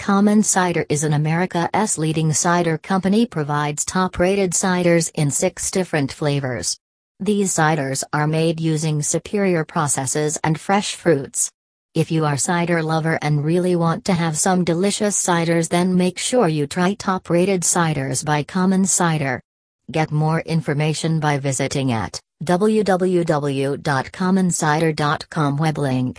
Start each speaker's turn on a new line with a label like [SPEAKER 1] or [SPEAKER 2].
[SPEAKER 1] Common Cider is an America's leading cider company provides top-rated ciders in six different flavors. These ciders are made using superior processes and fresh fruits. If you are cider lover and really want to have some delicious ciders then make sure you try top-rated ciders by Common Cider. Get more information by visiting at www.commoncider.com web link.